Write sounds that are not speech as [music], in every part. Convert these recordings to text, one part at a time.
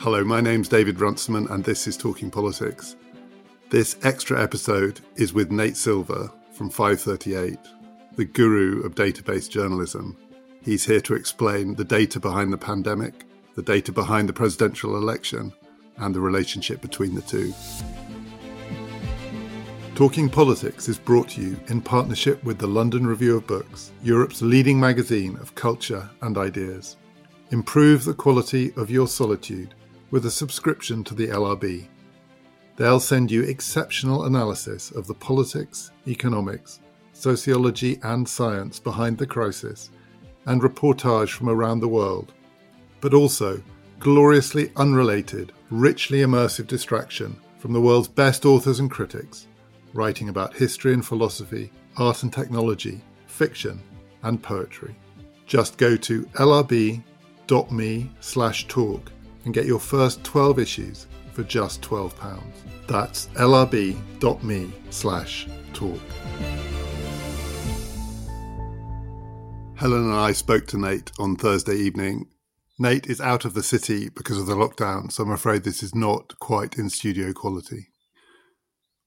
Hello, my name's David Runciman, and this is Talking Politics. This extra episode is with Nate Silver from 538, the guru of database journalism. He's here to explain the data behind the pandemic, the data behind the presidential election, and the relationship between the two. Talking Politics is brought to you in partnership with the London Review of Books, Europe's leading magazine of culture and ideas. Improve the quality of your solitude with a subscription to the LRB. They'll send you exceptional analysis of the politics, economics, sociology, and science behind the crisis, and reportage from around the world, but also gloriously unrelated, richly immersive distraction from the world's best authors and critics, writing about history and philosophy, art and technology, fiction, and poetry. Just go to lrb.me slash talk and get your first 12 issues for just £12. That's lrb.me slash talk. Helen and I spoke to Nate on Thursday evening. Nate is out of the city because of the lockdown, so I'm afraid this is not quite in studio quality.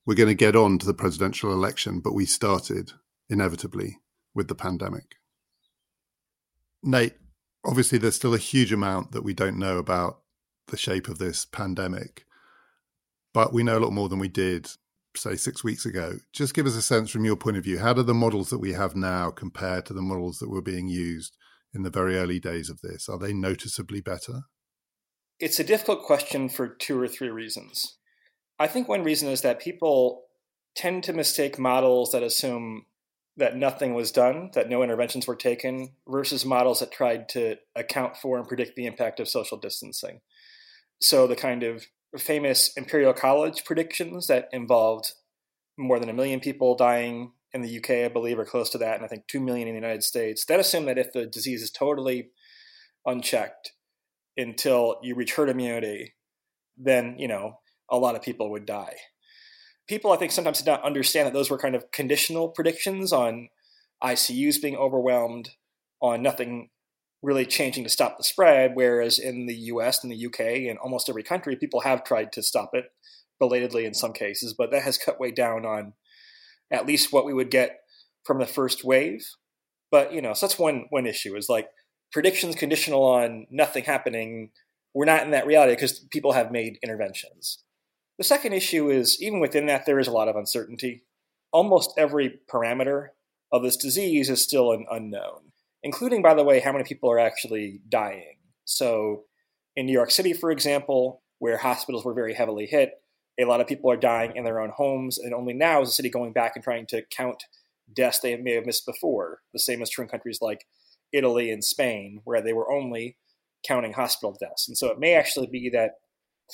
We're going to get on to the presidential election, but we started, inevitably, with the pandemic. Nate, obviously, there's still a huge amount that we don't know about the shape of this pandemic. But we know a lot more than we did, say, six weeks ago. Just give us a sense from your point of view. How do the models that we have now compare to the models that were being used in the very early days of this? Are they noticeably better? It's a difficult question for two or three reasons. I think one reason is that people tend to mistake models that assume that nothing was done, that no interventions were taken, versus models that tried to account for and predict the impact of social distancing. So the kind of famous Imperial College predictions that involved more than a million people dying in the UK, I believe, or close to that, and I think 2 million in the United States, that assumed that if the disease is totally unchecked until you reach herd immunity, then, you know, a lot of people would die. People, I think, sometimes did not understand that those were kind of conditional predictions on ICUs being overwhelmed, on nothing really changing to stop the spread. Whereas in the US and the UK and almost every country, people have tried to stop it belatedly in some cases, but that has cut way down on at least what we would get from the first wave. But you know, so that's one one issue is like predictions conditional on nothing happening. We're not in that reality because people have made interventions. The second issue is even within that there is a lot of uncertainty. Almost every parameter of this disease is still an unknown including, by the way, how many people are actually dying. So, in New York City, for example, where hospitals were very heavily hit, a lot of people are dying in their own homes, and only now is the city going back and trying to count deaths they may have missed before. The same is true in countries like Italy and Spain, where they were only counting hospital deaths. And so it may actually be that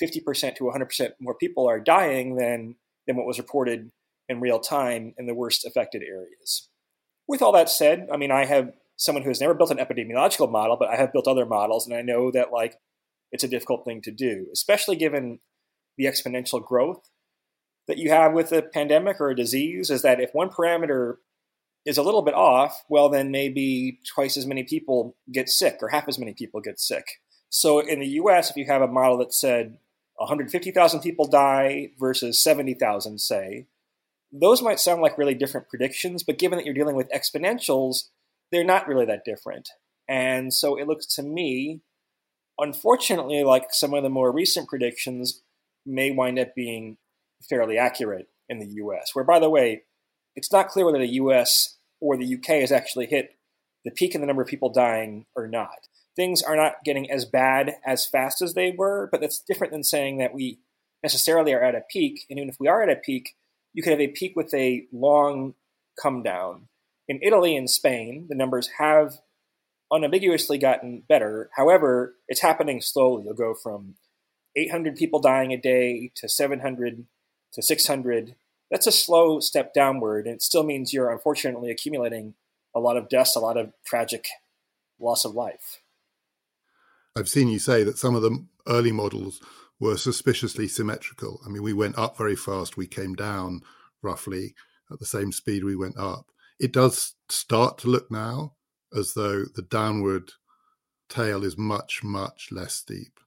50% to 100% more people are dying than, than what was reported in real time in the worst affected areas. With all that said, I mean, I have someone who has never built an epidemiological model, but I have built other models, and I know that like it's a difficult thing to do, especially given the exponential growth that you have with a pandemic or a disease. Is that if one parameter is a little bit off, well, then maybe twice as many people get sick or half as many people get sick. So in the US, if you have a model that said 150,000 people die versus 70,000, say, those might sound like really different predictions, but given that you're dealing with exponentials, they're not really that different. And so it looks to me, unfortunately, like some of the more recent predictions may wind up being fairly accurate in the US. Where, by the way, it's not clear whether the US or the UK has actually hit the peak in the number of people dying or not. Things are not getting as bad as fast as they were, but that's different than saying that we necessarily are at a peak. And even if we are at a peak, you could have a peak with a long come down in Italy and Spain, the numbers have unambiguously gotten better. However, it's happening slowly. You'll go from 800 people dying a day to 700 to 600. That's a slow step downward, and it still means you're unfortunately accumulating a lot of deaths, a lot of tragic loss of life. I've seen you say that some of the early models were suspiciously symmetrical. I mean, we went up very fast, we came down roughly at the same speed we went up it does start to look now as though the downward tail is much, much less steep.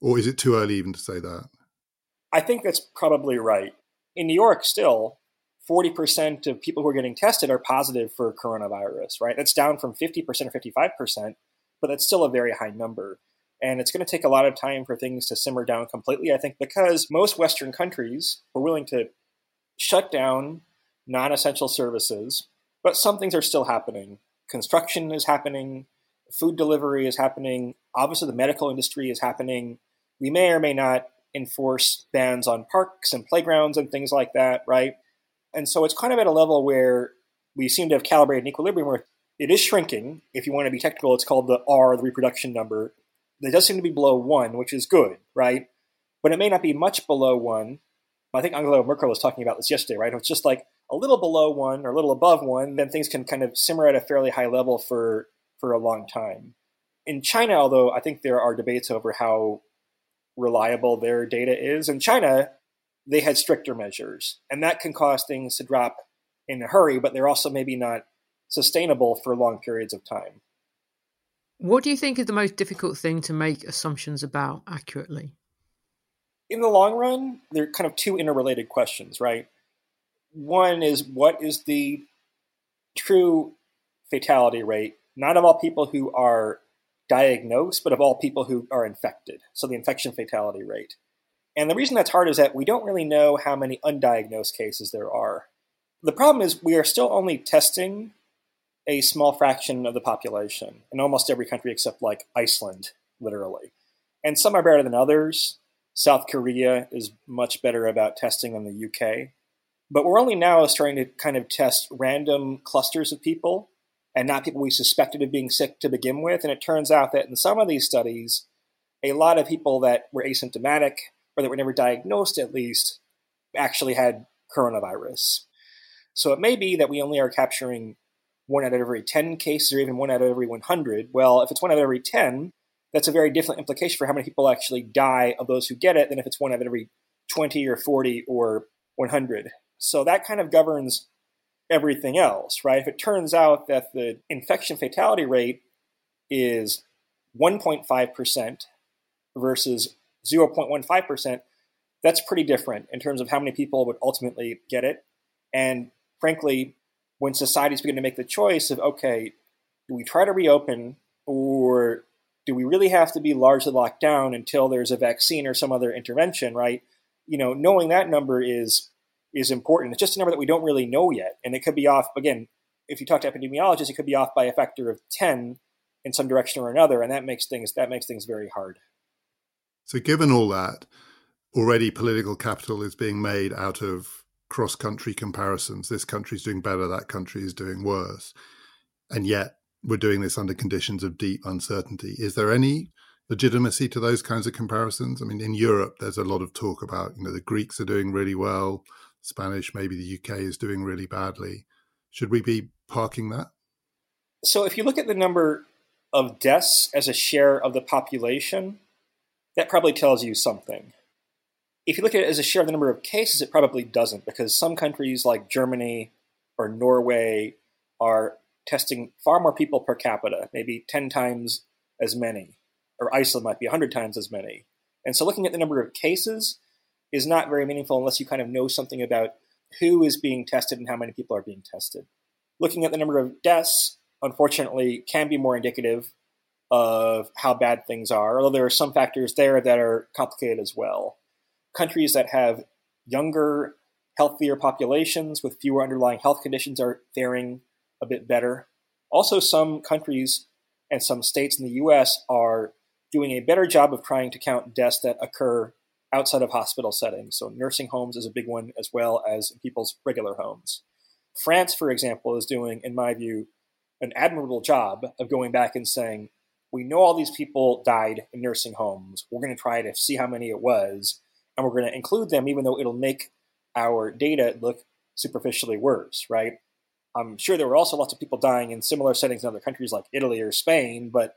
Or is it too early even to say that? I think that's probably right. In New York, still, 40% of people who are getting tested are positive for coronavirus, right? That's down from 50% or 55%, but that's still a very high number. And it's going to take a lot of time for things to simmer down completely, I think, because most Western countries were willing to shut down non essential services, but some things are still happening. Construction is happening, food delivery is happening, obviously, the medical industry is happening. We may or may not enforce bans on parks and playgrounds and things like that, right? And so it's kind of at a level where we seem to have calibrated an equilibrium where it is shrinking. If you want to be technical, it's called the R, the reproduction number. It does seem to be below one, which is good, right? But it may not be much below one. I think Angela Merkel was talking about this yesterday, right? It's just like a little below one or a little above one, then things can kind of simmer at a fairly high level for for a long time. In China, although I think there are debates over how reliable their data is, in China, they had stricter measures, and that can cause things to drop in a hurry, but they're also maybe not sustainable for long periods of time. What do you think is the most difficult thing to make assumptions about accurately? In the long run, they're kind of two interrelated questions, right? One is what is the true fatality rate, not of all people who are diagnosed, but of all people who are infected. So the infection fatality rate. And the reason that's hard is that we don't really know how many undiagnosed cases there are. The problem is we are still only testing a small fraction of the population in almost every country except like Iceland, literally. And some are better than others. South Korea is much better about testing than the UK. But we're only now starting to kind of test random clusters of people and not people we suspected of being sick to begin with. And it turns out that in some of these studies, a lot of people that were asymptomatic or that were never diagnosed at least actually had coronavirus. So it may be that we only are capturing one out of every 10 cases or even one out of every 100. Well, if it's one out of every 10, that's a very different implication for how many people actually die of those who get it than if it's one out of every 20 or 40 or 100. So that kind of governs everything else, right? If it turns out that the infection fatality rate is 1.5% versus 0.15%, that's pretty different in terms of how many people would ultimately get it. And frankly, when societies begin to make the choice of, okay, do we try to reopen or do we really have to be largely locked down until there's a vaccine or some other intervention, right? You know, knowing that number is is important. It's just a number that we don't really know yet. And it could be off, again, if you talk to epidemiologists, it could be off by a factor of 10 in some direction or another. And that makes things, that makes things very hard. So given all that, already political capital is being made out of cross country comparisons. This country is doing better, that country is doing worse. And yet we're doing this under conditions of deep uncertainty. Is there any legitimacy to those kinds of comparisons? I mean, in Europe, there's a lot of talk about, you know, the Greeks are doing really well, Spanish, maybe the UK is doing really badly. Should we be parking that? So, if you look at the number of deaths as a share of the population, that probably tells you something. If you look at it as a share of the number of cases, it probably doesn't, because some countries like Germany or Norway are testing far more people per capita, maybe 10 times as many, or Iceland might be 100 times as many. And so looking at the number of cases is not very meaningful unless you kind of know something about who is being tested and how many people are being tested. Looking at the number of deaths, unfortunately, can be more indicative of how bad things are, although there are some factors there that are complicated as well. Countries that have younger, healthier populations with fewer underlying health conditions are faring a bit better. Also, some countries and some states in the US are doing a better job of trying to count deaths that occur outside of hospital settings. So, nursing homes is a big one, as well as people's regular homes. France, for example, is doing, in my view, an admirable job of going back and saying, we know all these people died in nursing homes. We're going to try to see how many it was, and we're going to include them, even though it'll make our data look superficially worse, right? I'm sure there were also lots of people dying in similar settings in other countries like Italy or Spain, but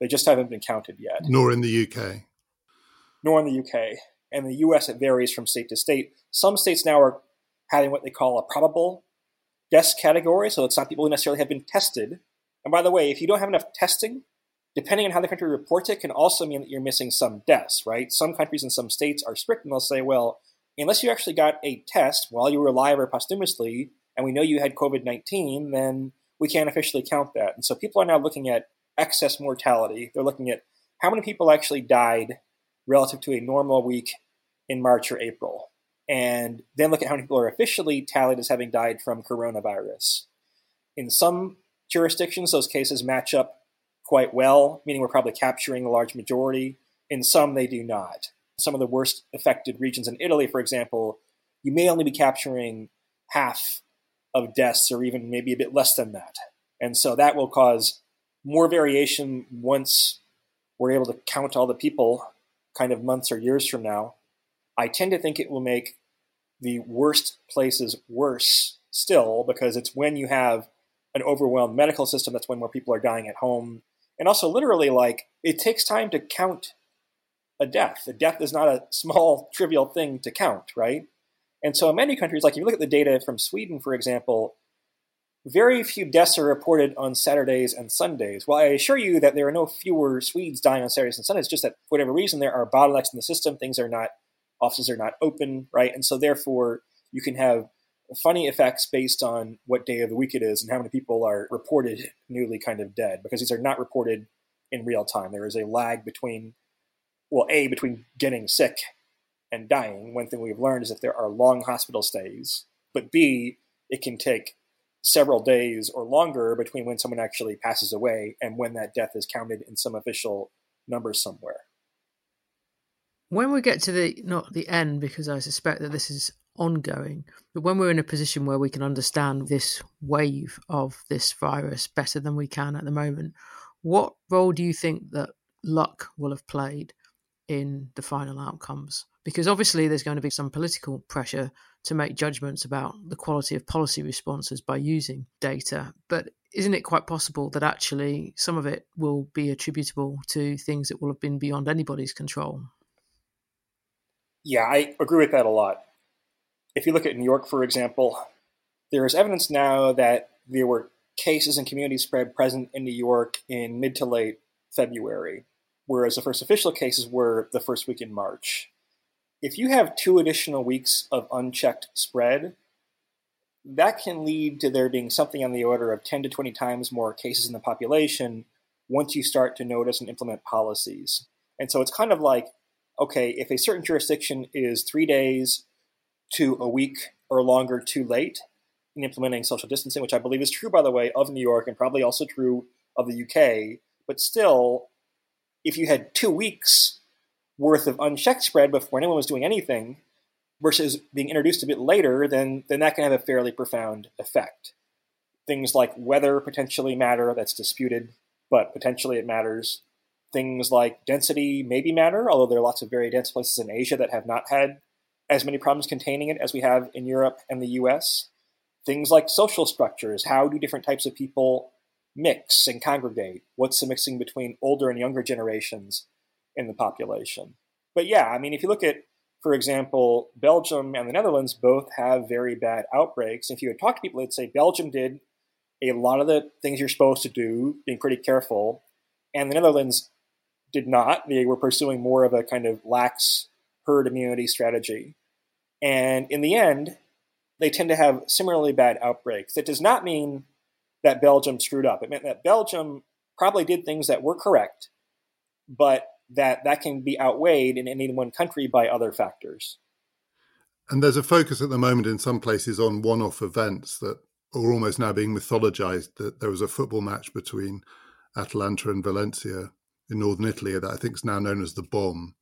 they just haven't been counted yet. Nor in the UK. Nor in the UK. And the US, it varies from state to state. Some states now are having what they call a probable death category, so it's not people who necessarily have been tested. And by the way, if you don't have enough testing, depending on how the country reports it, can also mean that you're missing some deaths, right? Some countries and some states are strict and they'll say, well, unless you actually got a test while you were alive or posthumously, and we know you had COVID 19, then we can't officially count that. And so people are now looking at excess mortality. They're looking at how many people actually died relative to a normal week in March or April. And then look at how many people are officially tallied as having died from coronavirus. In some jurisdictions, those cases match up quite well, meaning we're probably capturing a large majority. In some, they do not. Some of the worst affected regions in Italy, for example, you may only be capturing half of deaths or even maybe a bit less than that. And so that will cause more variation once we're able to count all the people kind of months or years from now. I tend to think it will make the worst places worse still because it's when you have an overwhelmed medical system that's when more people are dying at home. And also, literally, like, it takes time to count a death. A death is not a [laughs] small, trivial thing to count, right? And so, in many countries, like if you look at the data from Sweden, for example, very few deaths are reported on Saturdays and Sundays. Well, I assure you that there are no fewer Swedes dying on Saturdays and Sundays, just that for whatever reason there are bottlenecks in the system, things are not, offices are not open, right? And so therefore you can have funny effects based on what day of the week it is and how many people are reported newly kind of dead, because these are not reported in real time. There is a lag between, well, A, between getting sick and dying. One thing we've learned is that there are long hospital stays, but B, it can take several days or longer between when someone actually passes away and when that death is counted in some official number somewhere. When we get to the not the end, because I suspect that this is ongoing, but when we're in a position where we can understand this wave of this virus better than we can at the moment, what role do you think that luck will have played in the final outcomes? Because obviously there's going to be some political pressure to make judgments about the quality of policy responses by using data. But isn't it quite possible that actually some of it will be attributable to things that will have been beyond anybody's control? Yeah, I agree with that a lot. If you look at New York, for example, there is evidence now that there were cases and community spread present in New York in mid to late February, whereas the first official cases were the first week in March if you have two additional weeks of unchecked spread, that can lead to there being something on the order of 10 to 20 times more cases in the population once you start to notice and implement policies. And so it's kind of like, okay, if a certain jurisdiction is three days to a week or longer too late in implementing social distancing, which I believe is true, by the way, of New York and probably also true of the UK, but still, if you had two weeks worth of unchecked spread before anyone was doing anything versus being introduced a bit later, then, then that can have a fairly profound effect. Things like weather potentially matter, that's disputed, but potentially it matters. Things like density maybe matter, although there are lots of very dense places in Asia that have not had as many problems containing it as we have in Europe and the US. Things like social structures, how do different types of people mix and congregate? What's the mixing between older and younger generations? In the population. But yeah, I mean, if you look at, for example, Belgium and the Netherlands both have very bad outbreaks. If you had talked to people, they'd say Belgium did a lot of the things you're supposed to do, being pretty careful, and the Netherlands did not. They were pursuing more of a kind of lax herd immunity strategy. And in the end, they tend to have similarly bad outbreaks. That does not mean that Belgium screwed up. It meant that Belgium probably did things that were correct, but that that can be outweighed in any one country by other factors. And there's a focus at the moment in some places on one-off events that are almost now being mythologized. That there was a football match between Atalanta and Valencia in northern Italy that I think is now known as the bomb.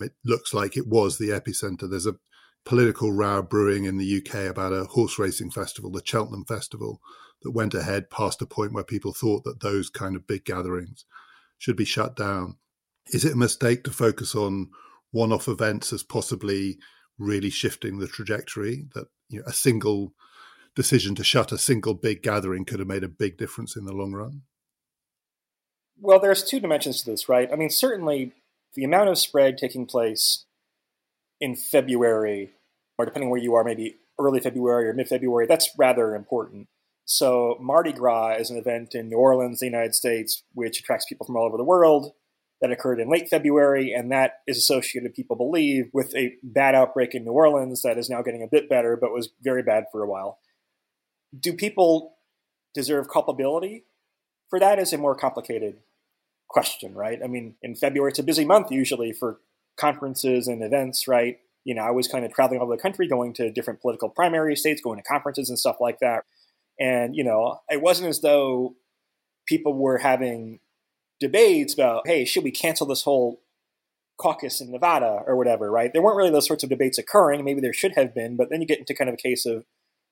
It looks like it was the epicenter. There's a political row brewing in the UK about a horse racing festival, the Cheltenham Festival, that went ahead past a point where people thought that those kind of big gatherings should be shut down. Is it a mistake to focus on one off events as possibly really shifting the trajectory? That you know, a single decision to shut a single big gathering could have made a big difference in the long run? Well, there's two dimensions to this, right? I mean, certainly the amount of spread taking place in February, or depending where you are, maybe early February or mid February, that's rather important. So Mardi Gras is an event in New Orleans, the United States, which attracts people from all over the world. That occurred in late February, and that is associated, people believe, with a bad outbreak in New Orleans that is now getting a bit better, but was very bad for a while. Do people deserve culpability for that? Is a more complicated question, right? I mean, in February, it's a busy month usually for conferences and events, right? You know, I was kind of traveling all over the country, going to different political primary states, going to conferences and stuff like that. And, you know, it wasn't as though people were having debates about, hey, should we cancel this whole caucus in Nevada or whatever, right? There weren't really those sorts of debates occurring. Maybe there should have been, but then you get into kind of a case of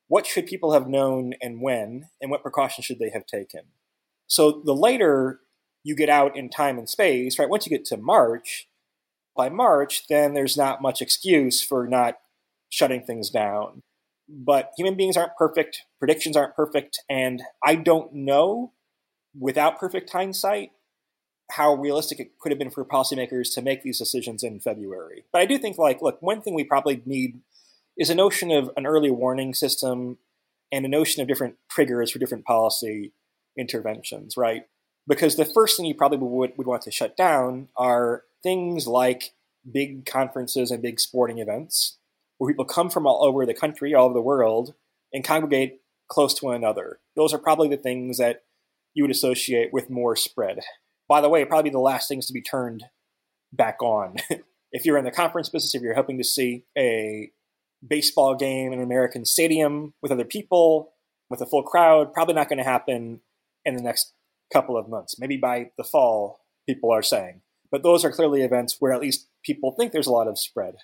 what should people have known and when, and what precautions should they have taken. So the later you get out in time and space, right? Once you get to March, by March, then there's not much excuse for not shutting things down. But human beings aren't perfect, predictions aren't perfect, and I don't know without perfect hindsight how realistic it could have been for policymakers to make these decisions in February. But I do think, like, look, one thing we probably need is a notion of an early warning system and a notion of different triggers for different policy interventions, right? Because the first thing you probably would, would want to shut down are things like big conferences and big sporting events where people come from all over the country, all over the world, and congregate close to one another. Those are probably the things that you would associate with more spread. By the way, probably the last things to be turned back on. [laughs] if you're in the conference business, if you're hoping to see a baseball game in an American stadium with other people, with a full crowd, probably not going to happen in the next couple of months. Maybe by the fall, people are saying. But those are clearly events where at least people think there's a lot of spread.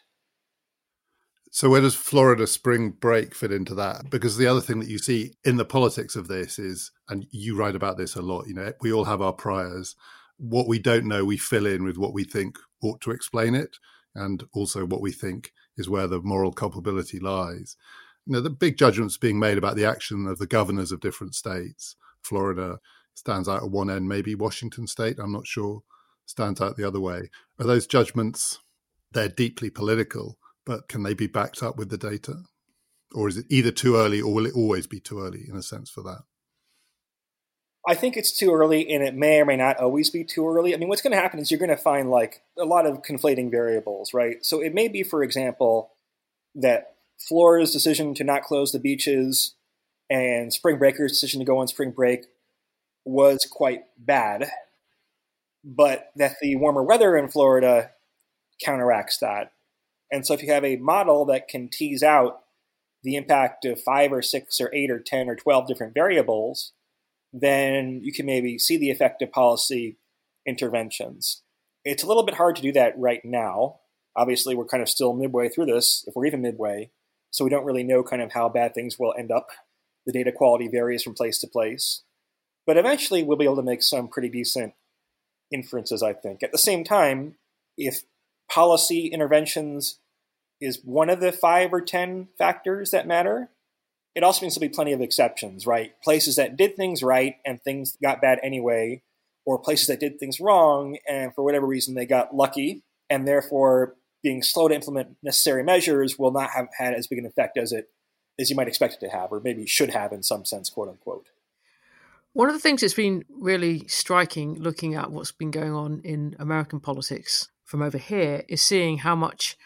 So, where does Florida spring break fit into that? Because the other thing that you see in the politics of this is, and you write about this a lot, you know, we all have our priors. What we don't know, we fill in with what we think ought to explain it, and also what we think is where the moral culpability lies. You know, the big judgments being made about the action of the governors of different states. Florida stands out at one end, maybe Washington state, I'm not sure stands out the other way. Are those judgments, they're deeply political, but can they be backed up with the data? Or is it either too early or will it always be too early in a sense for that? I think it's too early and it may or may not always be too early. I mean, what's going to happen is you're going to find like a lot of conflating variables, right? So it may be, for example, that Florida's decision to not close the beaches and Spring Breaker's decision to go on spring break was quite bad but that the warmer weather in Florida counteracts that. And so if you have a model that can tease out the impact of five or six or eight or 10 or 12 different variables, then you can maybe see the effect of policy interventions. It's a little bit hard to do that right now. Obviously, we're kind of still midway through this, if we're even midway, so we don't really know kind of how bad things will end up. The data quality varies from place to place. But eventually, we'll be able to make some pretty decent inferences, I think. At the same time, if policy interventions is one of the five or 10 factors that matter, it also means there'll be plenty of exceptions, right? Places that did things right and things got bad anyway, or places that did things wrong and for whatever reason they got lucky and therefore being slow to implement necessary measures will not have had as big an effect as it as you might expect it to have, or maybe should have in some sense, quote unquote. One of the things that's been really striking looking at what's been going on in American politics from over here is seeing how much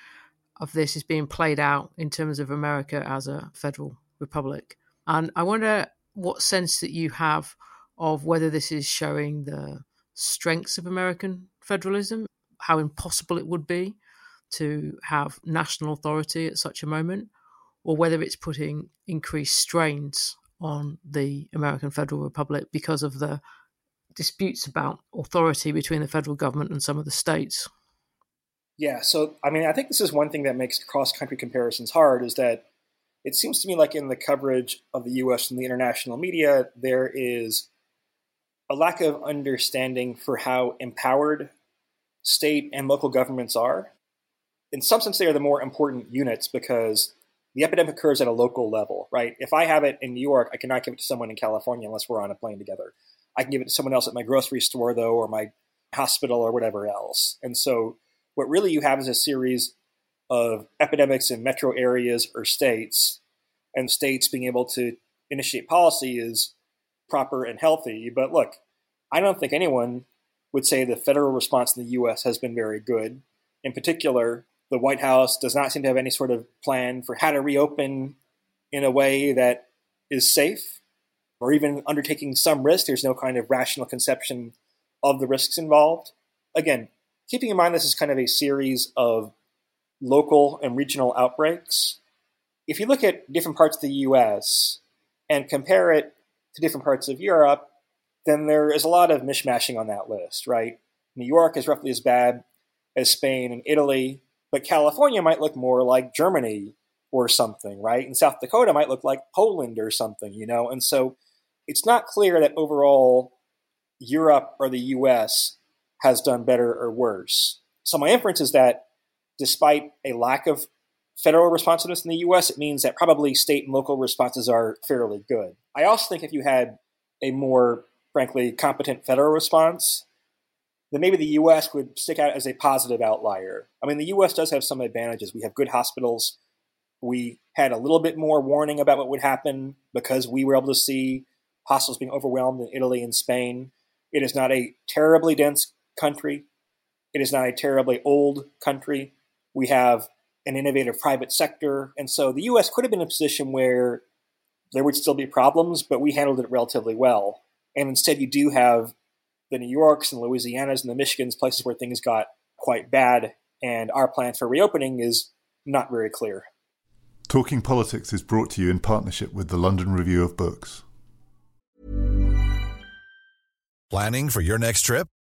of this is being played out in terms of America as a federal republic. And I wonder what sense that you have of whether this is showing the strengths of American federalism, how impossible it would be to have national authority at such a moment, or whether it's putting increased strains on the American Federal Republic because of the disputes about authority between the federal government and some of the states. Yeah, so I mean, I think this is one thing that makes cross country comparisons hard is that it seems to me like in the coverage of the US and the international media, there is a lack of understanding for how empowered state and local governments are. In some sense, they are the more important units because the epidemic occurs at a local level, right? If I have it in New York, I cannot give it to someone in California unless we're on a plane together. I can give it to someone else at my grocery store, though, or my hospital, or whatever else. And so, what really you have is a series of epidemics in metro areas or states, and states being able to initiate policy is proper and healthy. But look, I don't think anyone would say the federal response in the U.S. has been very good. In particular, the White House does not seem to have any sort of plan for how to reopen in a way that is safe or even undertaking some risk. There's no kind of rational conception of the risks involved. Again, keeping in mind this is kind of a series of local and regional outbreaks. If you look at different parts of the US and compare it to different parts of Europe, then there is a lot of mishmashing on that list, right? New York is roughly as bad as Spain and Italy, but California might look more like Germany or something, right? And South Dakota might look like Poland or something, you know? And so it's not clear that overall Europe or the US has done better or worse. So my inference is that despite a lack of federal responsiveness in the US, it means that probably state and local responses are fairly good. I also think if you had a more, frankly, competent federal response, then maybe the US would stick out as a positive outlier. I mean, the US does have some advantages. We have good hospitals. We had a little bit more warning about what would happen because we were able to see hospitals being overwhelmed in Italy and Spain. It is not a terribly dense country. It is not a terribly old country. We have an innovative private sector. And so the US could have been in a position where there would still be problems, but we handled it relatively well. And instead, you do have the New Yorks and Louisianas and the Michigans, places where things got quite bad, and our plan for reopening is not very clear. Talking Politics is brought to you in partnership with the London Review of Books. Planning for your next trip?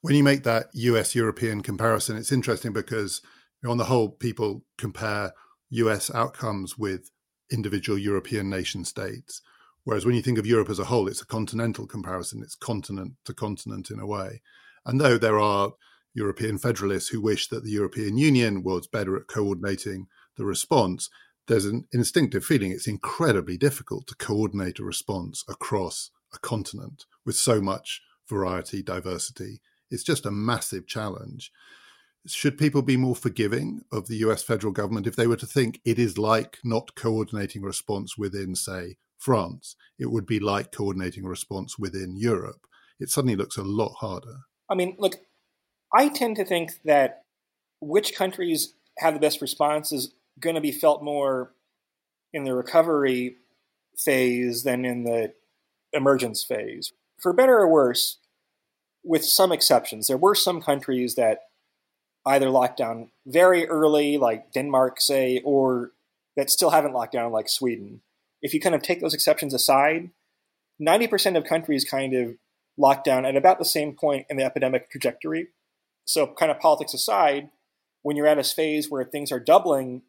When you make that US-European comparison, it's interesting because on the whole, people compare US outcomes with individual European nation states – Whereas when you think of Europe as a whole, it's a continental comparison, it's continent to continent in a way. And though there are European federalists who wish that the European Union was better at coordinating the response, there's an instinctive feeling it's incredibly difficult to coordinate a response across a continent with so much variety, diversity. It's just a massive challenge. Should people be more forgiving of the US federal government if they were to think it is like not coordinating response within, say, France, it would be like coordinating response within Europe. It suddenly looks a lot harder. I mean, look, I tend to think that which countries have the best response is going to be felt more in the recovery phase than in the emergence phase. For better or worse, with some exceptions, there were some countries that either locked down very early, like Denmark, say, or that still haven't locked down, like Sweden if you kind of take those exceptions aside, 90% of countries kind of locked down at about the same point in the epidemic trajectory. So, kind of politics aside, when you're at a phase where things are doubling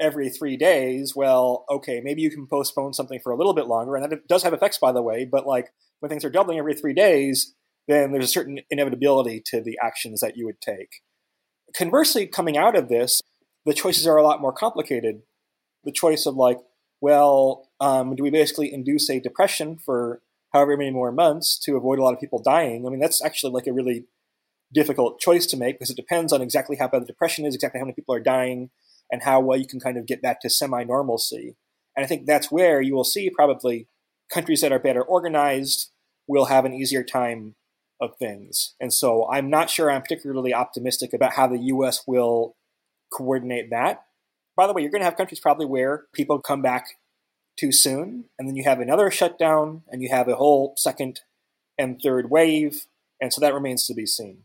every three days, well, okay, maybe you can postpone something for a little bit longer. And that does have effects, by the way, but like when things are doubling every three days, then there's a certain inevitability to the actions that you would take. Conversely, coming out of this, the choices are a lot more complicated. The choice of like, well, um, do we basically induce a depression for however many more months to avoid a lot of people dying? I mean, that's actually like a really difficult choice to make because it depends on exactly how bad the depression is, exactly how many people are dying, and how well you can kind of get back to semi normalcy. And I think that's where you will see probably countries that are better organized will have an easier time of things. And so I'm not sure I'm particularly optimistic about how the US will coordinate that. By the way, you're going to have countries probably where people come back too soon, and then you have another shutdown, and you have a whole second and third wave, and so that remains to be seen.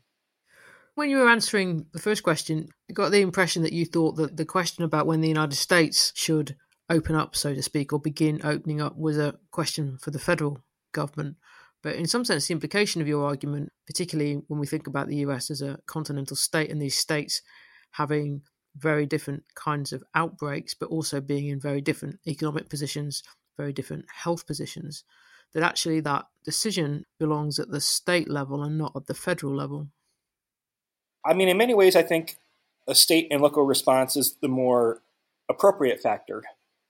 When you were answering the first question, I got the impression that you thought that the question about when the United States should open up, so to speak, or begin opening up was a question for the federal government. But in some sense, the implication of your argument, particularly when we think about the US as a continental state and these states having very different kinds of outbreaks, but also being in very different economic positions, very different health positions, that actually that decision belongs at the state level and not at the federal level. I mean, in many ways, I think a state and local response is the more appropriate factor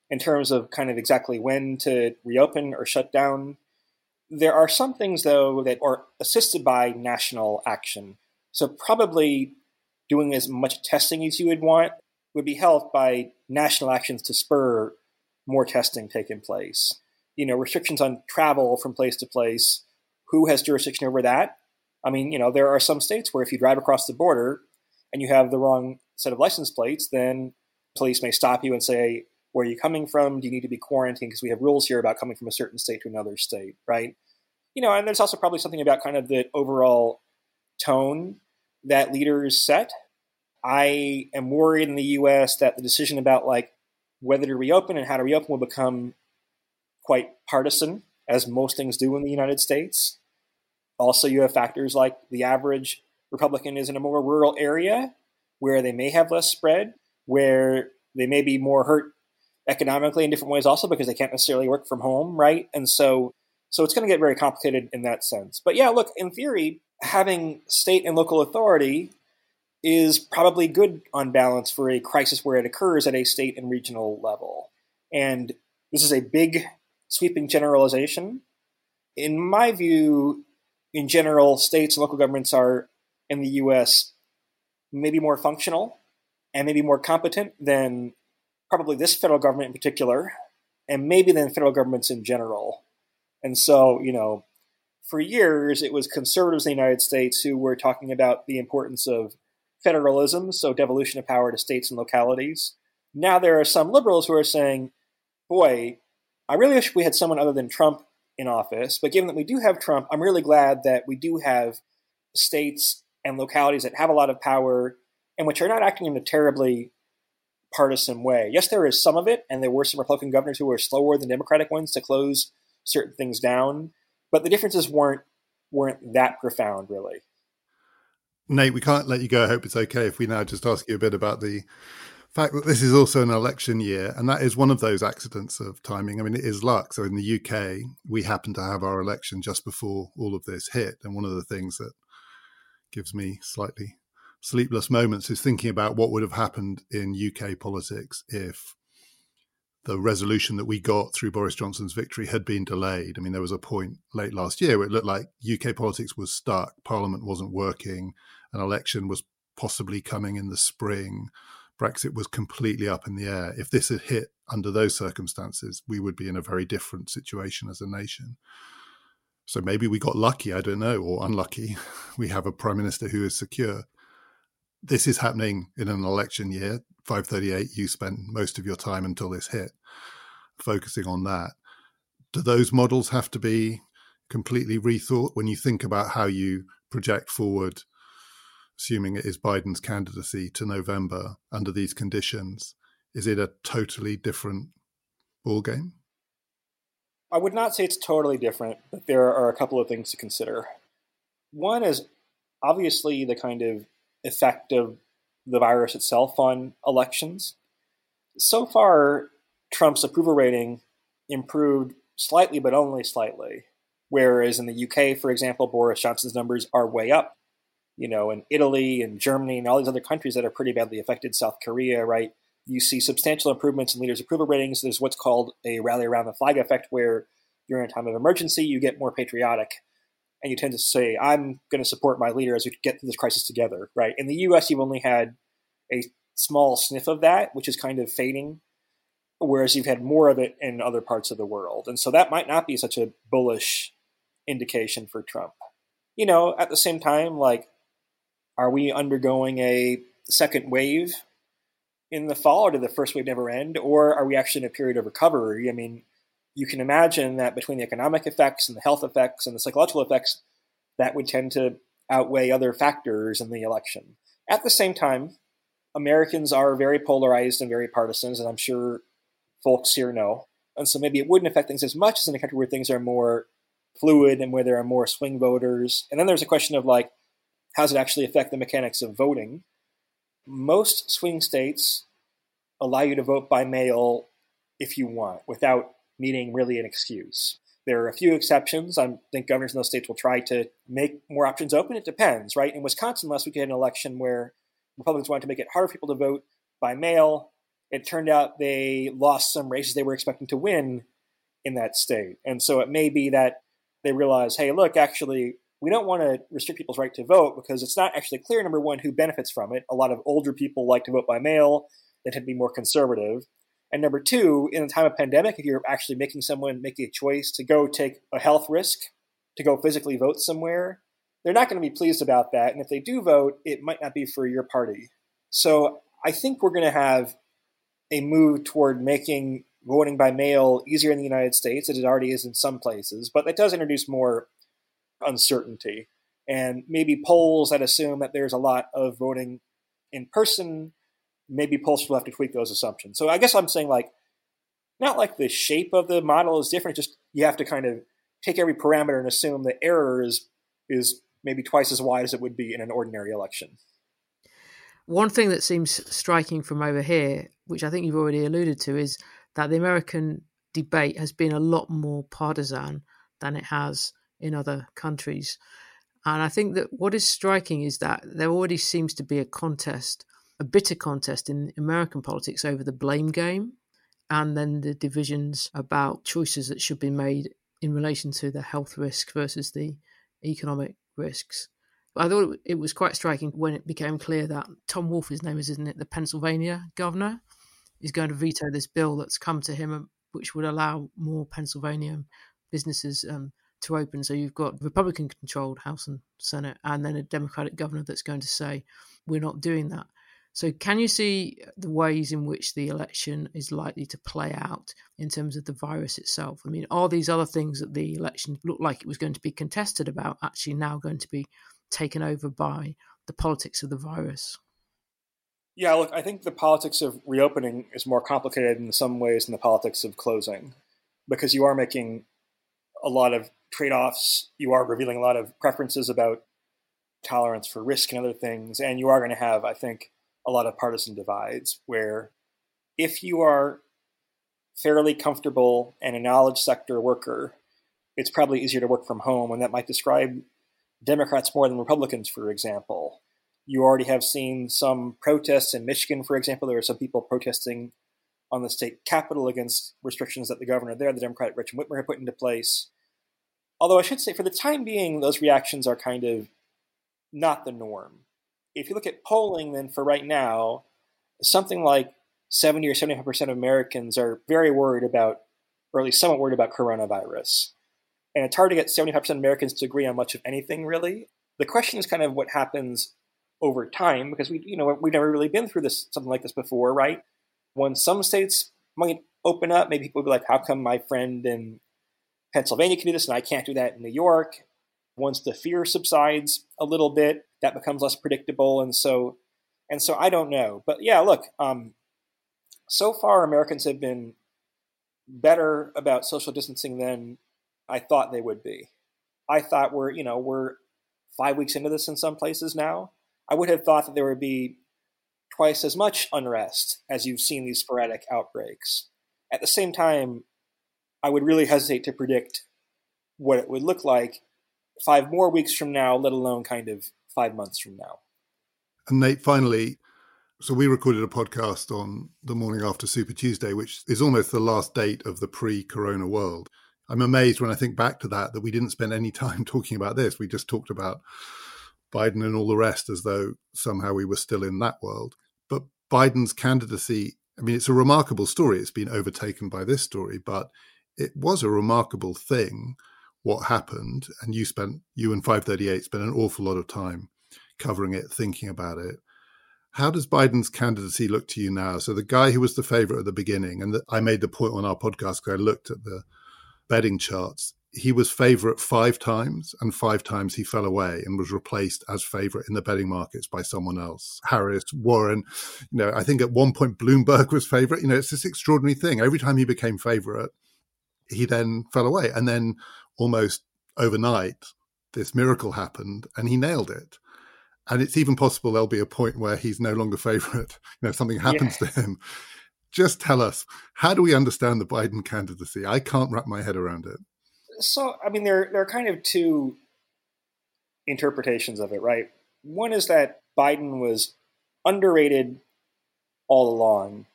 in terms of kind of exactly when to reopen or shut down. There are some things, though, that are assisted by national action. So, probably doing as much testing as you would want would be helped by national actions to spur more testing taking place. You know, restrictions on travel from place to place. Who has jurisdiction over that? I mean, you know, there are some states where if you drive across the border and you have the wrong set of license plates, then police may stop you and say, Where are you coming from? Do you need to be quarantined? Because we have rules here about coming from a certain state to another state, right? You know, and there's also probably something about kind of the overall tone that leaders set. I am worried in the US that the decision about like whether to reopen and how to reopen will become quite partisan, as most things do in the United States. Also, you have factors like the average Republican is in a more rural area where they may have less spread, where they may be more hurt economically in different ways also because they can't necessarily work from home, right? And so so it's going to get very complicated in that sense. But yeah, look, in theory, having state and local authority is probably good on balance for a crisis where it occurs at a state and regional level. And this is a big, sweeping generalization. In my view, in general, states and local governments are in the US maybe more functional and maybe more competent than probably this federal government in particular, and maybe than federal governments in general. And so, you know, for years, it was conservatives in the United States who were talking about the importance of federalism, so devolution of power to states and localities. Now there are some liberals who are saying, boy, I really wish we had someone other than Trump in office. But given that we do have Trump, I'm really glad that we do have states and localities that have a lot of power and which are not acting in a terribly partisan way. Yes, there is some of it, and there were some Republican governors who were slower than Democratic ones to close certain things down but the differences weren't weren't that profound, really. Nate, we can't let you go. I hope it's okay if we now just ask you a bit about the fact that this is also an election year, and that is one of those accidents of timing. I mean, it is luck. So in the UK, we happen to have our election just before all of this hit, and one of the things that gives me slightly sleepless moments is thinking about what would have happened in UK politics if the resolution that we got through Boris Johnson's victory had been delayed. I mean, there was a point late last year where it looked like UK politics was stuck, Parliament wasn't working, an election was possibly coming in the spring. Brexit was completely up in the air. If this had hit under those circumstances, we would be in a very different situation as a nation. So maybe we got lucky, I don't know, or unlucky. [laughs] We have a prime minister who is secure. This is happening in an election year. 538, you spent most of your time until this hit focusing on that. Do those models have to be completely rethought when you think about how you project forward, assuming it is Biden's candidacy to November under these conditions? Is it a totally different ball game? I would not say it's totally different, but there are a couple of things to consider. One is obviously the kind of effect of the virus itself on elections. So far, Trump's approval rating improved slightly, but only slightly. Whereas in the UK, for example, Boris Johnson's numbers are way up. You know, in Italy and Germany and all these other countries that are pretty badly affected, South Korea, right? You see substantial improvements in leaders' approval ratings. There's what's called a rally around the flag effect, where during a time of emergency, you get more patriotic and you tend to say, I'm going to support my leader as we get through this crisis together, right? In the US, you've only had a small sniff of that, which is kind of fading, whereas you've had more of it in other parts of the world. And so that might not be such a bullish indication for Trump. You know, at the same time, like, are we undergoing a second wave in the fall, or did the first wave never end? Or are we actually in a period of recovery? I mean, you can imagine that between the economic effects and the health effects and the psychological effects, that would tend to outweigh other factors in the election. At the same time, Americans are very polarized and very partisan, as I'm sure folks here know. And so maybe it wouldn't affect things as much as in a country where things are more fluid and where there are more swing voters. And then there's a question of like, how does it actually affect the mechanics of voting? most swing states allow you to vote by mail if you want without needing really an excuse. There are a few exceptions. I think governors in those states will try to make more options open. It depends, right? In Wisconsin, last week we had an election where Republicans wanted to make it harder for people to vote by mail. It turned out they lost some races they were expecting to win in that state. And so it may be that they realize, hey, look, actually, we don't want to restrict people's right to vote because it's not actually clear, number one, who benefits from it. A lot of older people like to vote by mail, they tend to be more conservative. And number two, in a time of pandemic, if you're actually making someone make a choice to go take a health risk, to go physically vote somewhere, they're not going to be pleased about that. And if they do vote, it might not be for your party. So I think we're going to have a move toward making voting by mail easier in the United States, as it already is in some places, but that does introduce more uncertainty. And maybe polls that assume that there's a lot of voting in person, maybe polls will have to tweak those assumptions. So I guess I'm saying like, not like the shape of the model is different, just you have to kind of take every parameter and assume the error is, is maybe twice as wide as it would be in an ordinary election. One thing that seems striking from over here, which I think you've already alluded to, is that the American debate has been a lot more partisan than it has in other countries. And I think that what is striking is that there already seems to be a contest, a bitter contest in American politics over the blame game and then the divisions about choices that should be made in relation to the health risk versus the economic risks. I thought it was quite striking when it became clear that Tom Wolf, his name is, isn't it, the Pennsylvania governor, is going to veto this bill that's come to him, um, which would allow more Pennsylvania businesses um, to open. So you've got Republican controlled House and Senate, and then a Democratic governor that's going to say, we're not doing that. So, can you see the ways in which the election is likely to play out in terms of the virus itself? I mean, are these other things that the election looked like it was going to be contested about actually now going to be taken over by the politics of the virus? Yeah, look, I think the politics of reopening is more complicated in some ways than the politics of closing because you are making a lot of trade offs. You are revealing a lot of preferences about tolerance for risk and other things. And you are going to have, I think, a lot of partisan divides where if you are fairly comfortable and a knowledge sector worker, it's probably easier to work from home. And that might describe Democrats more than Republicans, for example. You already have seen some protests in Michigan, for example. There are some people protesting on the state capitol against restrictions that the governor there, the Democrat Gretchen Whitmer, had put into place. Although I should say, for the time being, those reactions are kind of not the norm. If you look at polling, then for right now, something like 70 or 75% of Americans are very worried about, or at least somewhat worried about coronavirus. And it's hard to get 75% of Americans to agree on much of anything, really. The question is kind of what happens over time, because we, you know, we've never really been through this something like this before, right? When some states might open up, maybe people will be like, "How come my friend in Pennsylvania can do this and I can't do that in New York?" Once the fear subsides a little bit, that becomes less predictable, and so, and so I don't know, but yeah, look, um, so far Americans have been better about social distancing than I thought they would be. I thought we're, you know, we're five weeks into this in some places now. I would have thought that there would be twice as much unrest as you've seen these sporadic outbreaks. At the same time, I would really hesitate to predict what it would look like five more weeks from now, let alone kind of five months from now. And Nate, finally, so we recorded a podcast on the morning after Super Tuesday, which is almost the last date of the pre corona world. I'm amazed when I think back to that that we didn't spend any [laughs] time talking about this. We just talked about Biden and all the rest as though somehow we were still in that world. But Biden's candidacy, I mean, it's a remarkable story. It's been overtaken by this story, but it was a remarkable thing what happened. And you spent, you and 538 spent an awful lot of time covering it, thinking about it. How does Biden's candidacy look to you now? So the guy who was the favorite at the beginning, and the, I made the point on our podcast because I looked at the betting charts he was favourite five times, and five times he fell away and was replaced as favourite in the betting markets by someone else. Harris, Warren, you know, I think at one point Bloomberg was favourite. You know, it's this extraordinary thing. Every time he became favourite, he then fell away, and then almost overnight, this miracle happened, and he nailed it. And it's even possible there'll be a point where he's no longer [laughs] favorite. You know, something happens yeah. to him. Just tell us, how do we understand the Biden candidacy? I can't wrap my head around it. So, I mean, there, there are kind of two interpretations of it, right? One is that Biden was underrated all along.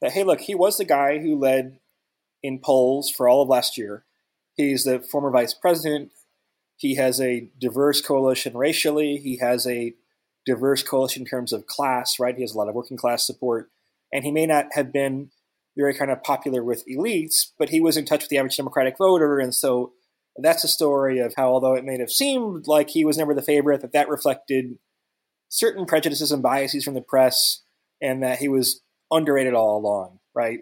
That, hey, look, he was the guy who led in polls for all of last year. He's the former vice president. He has a diverse coalition racially. He has a diverse coalition in terms of class, right? He has a lot of working class support. And he may not have been very kind of popular with elites, but he was in touch with the average Democratic voter. And so that's a story of how, although it may have seemed like he was never the favorite, that that reflected certain prejudices and biases from the press and that he was underrated all along, right?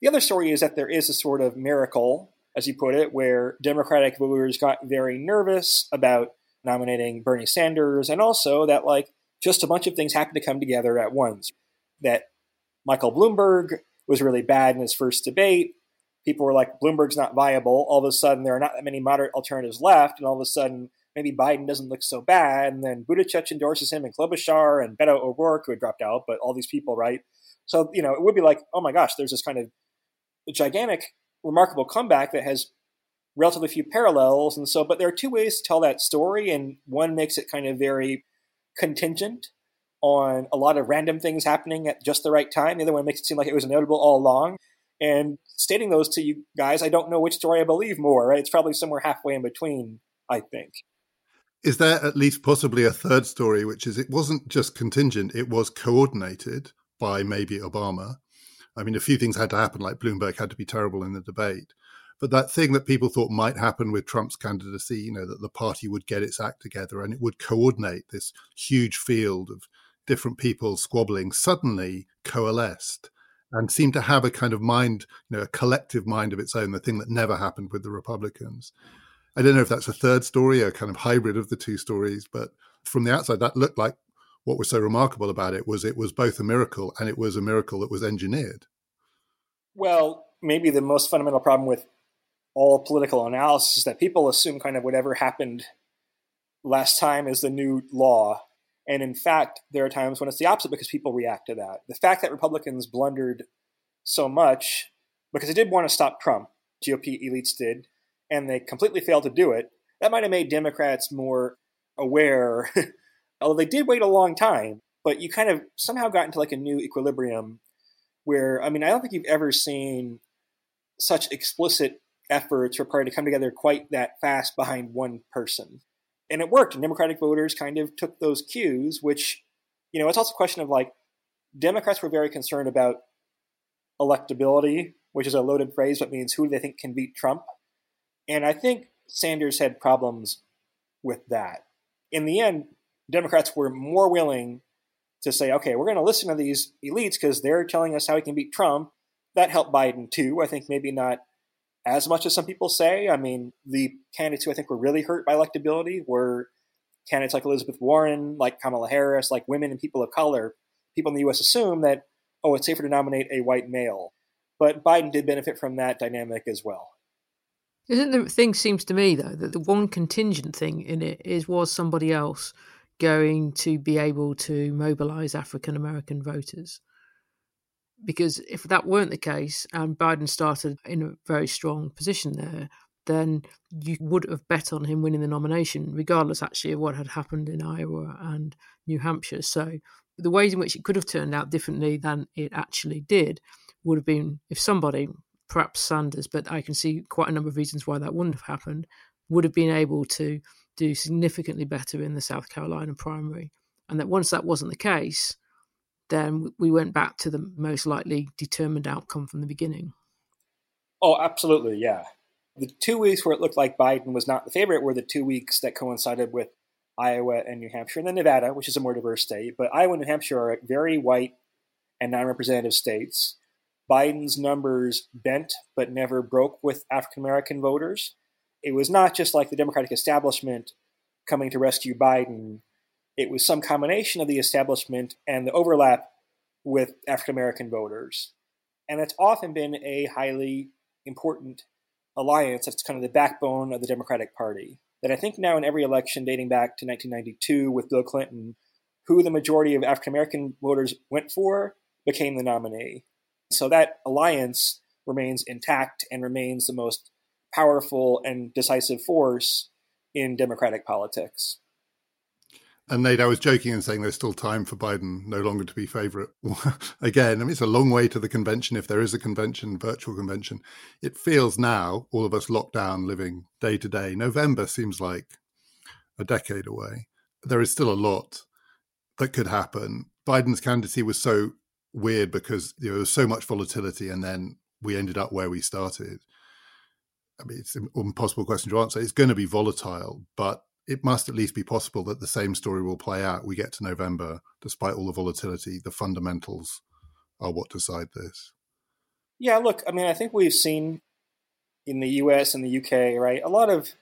The other story is that there is a sort of miracle, as you put it, where Democratic voters got very nervous about nominating Bernie Sanders, and also that, like, just a bunch of things happened to come together at once. That Michael Bloomberg was really bad in his first debate. People were like, Bloomberg's not viable. All of a sudden, there are not that many moderate alternatives left, and all of a sudden, maybe Biden doesn't look so bad. And then Buttigieg endorses him, and Klobuchar and Beto O'Rourke, who had dropped out, but all these people, right? So, you know, it would be like, oh my gosh, there's this kind of gigantic, remarkable comeback that has relatively few parallels. And so, but there are two ways to tell that story, and one makes it kind of very contingent on a lot of random things happening at just the right time. The other one makes it seem like it was inevitable all along. And stating those to you guys, I don't know which story I believe more. Right? It's probably somewhere halfway in between, I think. Is there at least possibly a third story, which is it wasn't just contingent, it was coordinated by maybe Obama. I mean, a few things had to happen, like Bloomberg had to be terrible in the debate. But that thing that people thought might happen with Trump's candidacy, you know, that the party would get its act together and it would coordinate this huge field of different people squabbling, suddenly coalesced and seemed to have a kind of mind, you know, a collective mind of its own, the thing that never happened with the Republicans. I don't know if that's a third story, a kind of hybrid of the two stories, but from the outside, that looked like what was so remarkable about it was it was both a miracle and it was a miracle that was engineered. Well, maybe the most fundamental problem with all political analysis is that people assume kind of whatever happened last time is the new law. And in fact, there are times when it's the opposite because people react to that. The fact that Republicans blundered so much because they did want to stop Trump, GOP elites did, and they completely failed to do it, that might have made Democrats more aware [laughs] although they did wait a long time, but you kind of somehow got into like a new equilibrium where, I mean, I don't think you've ever seen such explicit efforts required to come together quite that fast behind one person. And it worked. And Democratic voters kind of took those cues, which, you know, it's also a question of like, Democrats were very concerned about electability, which is a loaded phrase, but means who do they think can beat Trump? And I think Sanders had problems with that. In the end, Democrats were more willing to say, okay, we're going to listen to these elites because they're telling us how we can beat Trump. That helped Biden too. I think maybe not as much as some people say. I mean, the candidates who I think were really hurt by electability were candidates like Elizabeth Warren, like Kamala Harris, like women and people of color. People in the U.S. assume that, oh, it's safer to nominate a white male. But Biden did benefit from that dynamic as well. Isn't the thing seems to me though that the one contingent thing in it is was somebody else going to be able to mobilize African American voters. Because if that weren't the case and Biden started in a very strong position there, then you would have bet on him winning the nomination, regardless actually of what had happened in Iowa and New Hampshire. So the ways in which it could have turned out differently than it actually did would have been if somebody, perhaps Sanders, but I can see quite a number of reasons why that wouldn't have happened, would have been able to do significantly better in the South Carolina primary. And that once that wasn't the case, then we went back to the most likely determined outcome from the beginning. Oh, absolutely, yeah. The two weeks where it looked like Biden was not the favorite were the two weeks that coincided with Iowa and New Hampshire, and then Nevada, which is a more diverse state. But Iowa and New Hampshire are very white and non representative states. Biden's numbers bent but never broke with African American voters it was not just like the Democratic establishment coming to rescue Biden. It was some combination of the establishment and the overlap with African American voters. And it's often been a highly important alliance that's kind of the backbone of the Democratic Party. That I think now in every election dating back to 1992 with Bill Clinton, who the majority of African American voters went for became the nominee. So that alliance remains intact and remains the most powerful and decisive force in democratic politics. And Nate, I was joking and saying there's still time for Biden no longer to be favorite. [laughs] Again, I mean, it's a long way to the convention. If there is a convention, virtual convention, it feels now, all of us locked down, living day to day. November seems like a decade away. There is still a lot that could happen. Biden's candidacy was so weird because you know, there was so much volatility, and then we ended up where we started. I mean, it's an impossible question to answer. It's going to be volatile, but it must at least be possible that the same story will play out. We get to November, despite all the volatility, the fundamentals are what decide this. Yeah, look, I mean, I think we've seen in the US and the UK, right, a lot of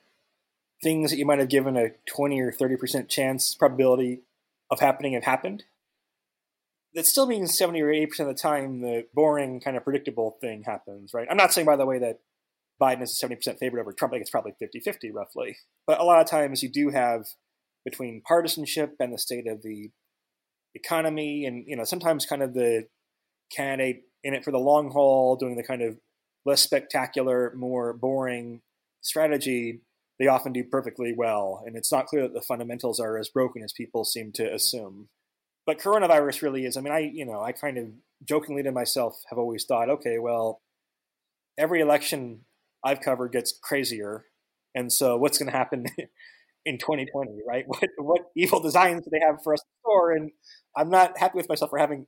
things that you might have given a 20 or 30% chance probability of happening have happened. That still means 70 or 80% of the time the boring, kind of predictable thing happens, right? I'm not saying, by the way, that Biden is a 70% favorite over Trump. I think it's probably 50 50 roughly. But a lot of times you do have between partisanship and the state of the economy, and you know sometimes kind of the candidate in it for the long haul, doing the kind of less spectacular, more boring strategy, they often do perfectly well. And it's not clear that the fundamentals are as broken as people seem to assume. But coronavirus really is. I mean, I you know I kind of jokingly to myself have always thought, okay, well, every election I've covered gets crazier. And so, what's going to happen [laughs] in 2020, right? [laughs] What what evil designs do they have for us to store? And I'm not happy with myself for having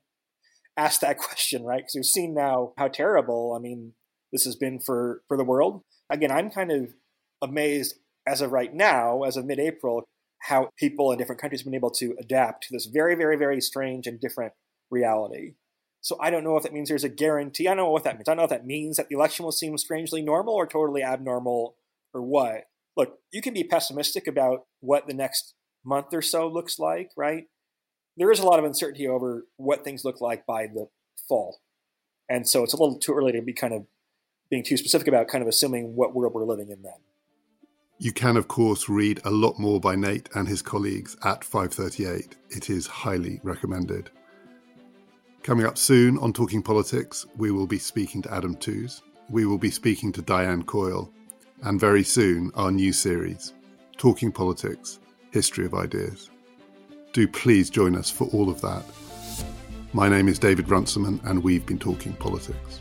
asked that [laughs] question, right? Because we've seen now how terrible. I mean, this has been for for the world. Again, I'm kind of amazed as of right now, as of mid-April, how people in different countries have been able to adapt to this very, very, very strange and different reality. So I don't know if that means there's a guarantee. I don't know what that means. I don't know if that means that the election will seem strangely normal or totally abnormal or what. Look, you can be pessimistic about what the next month or so looks like, right? There is a lot of uncertainty over what things look like by the fall. And so it's a little too early to be kind of being too specific about kind of assuming what world we're living in then. You can, of course, read a lot more by Nate and his colleagues at 538. It is highly recommended. Coming up soon on Talking Politics, we will be speaking to Adam Tooze. We will be speaking to Diane Coyle. And very soon, our new series, Talking Politics History of Ideas. Do please join us for all of that. My name is David Runciman, and we've been talking politics.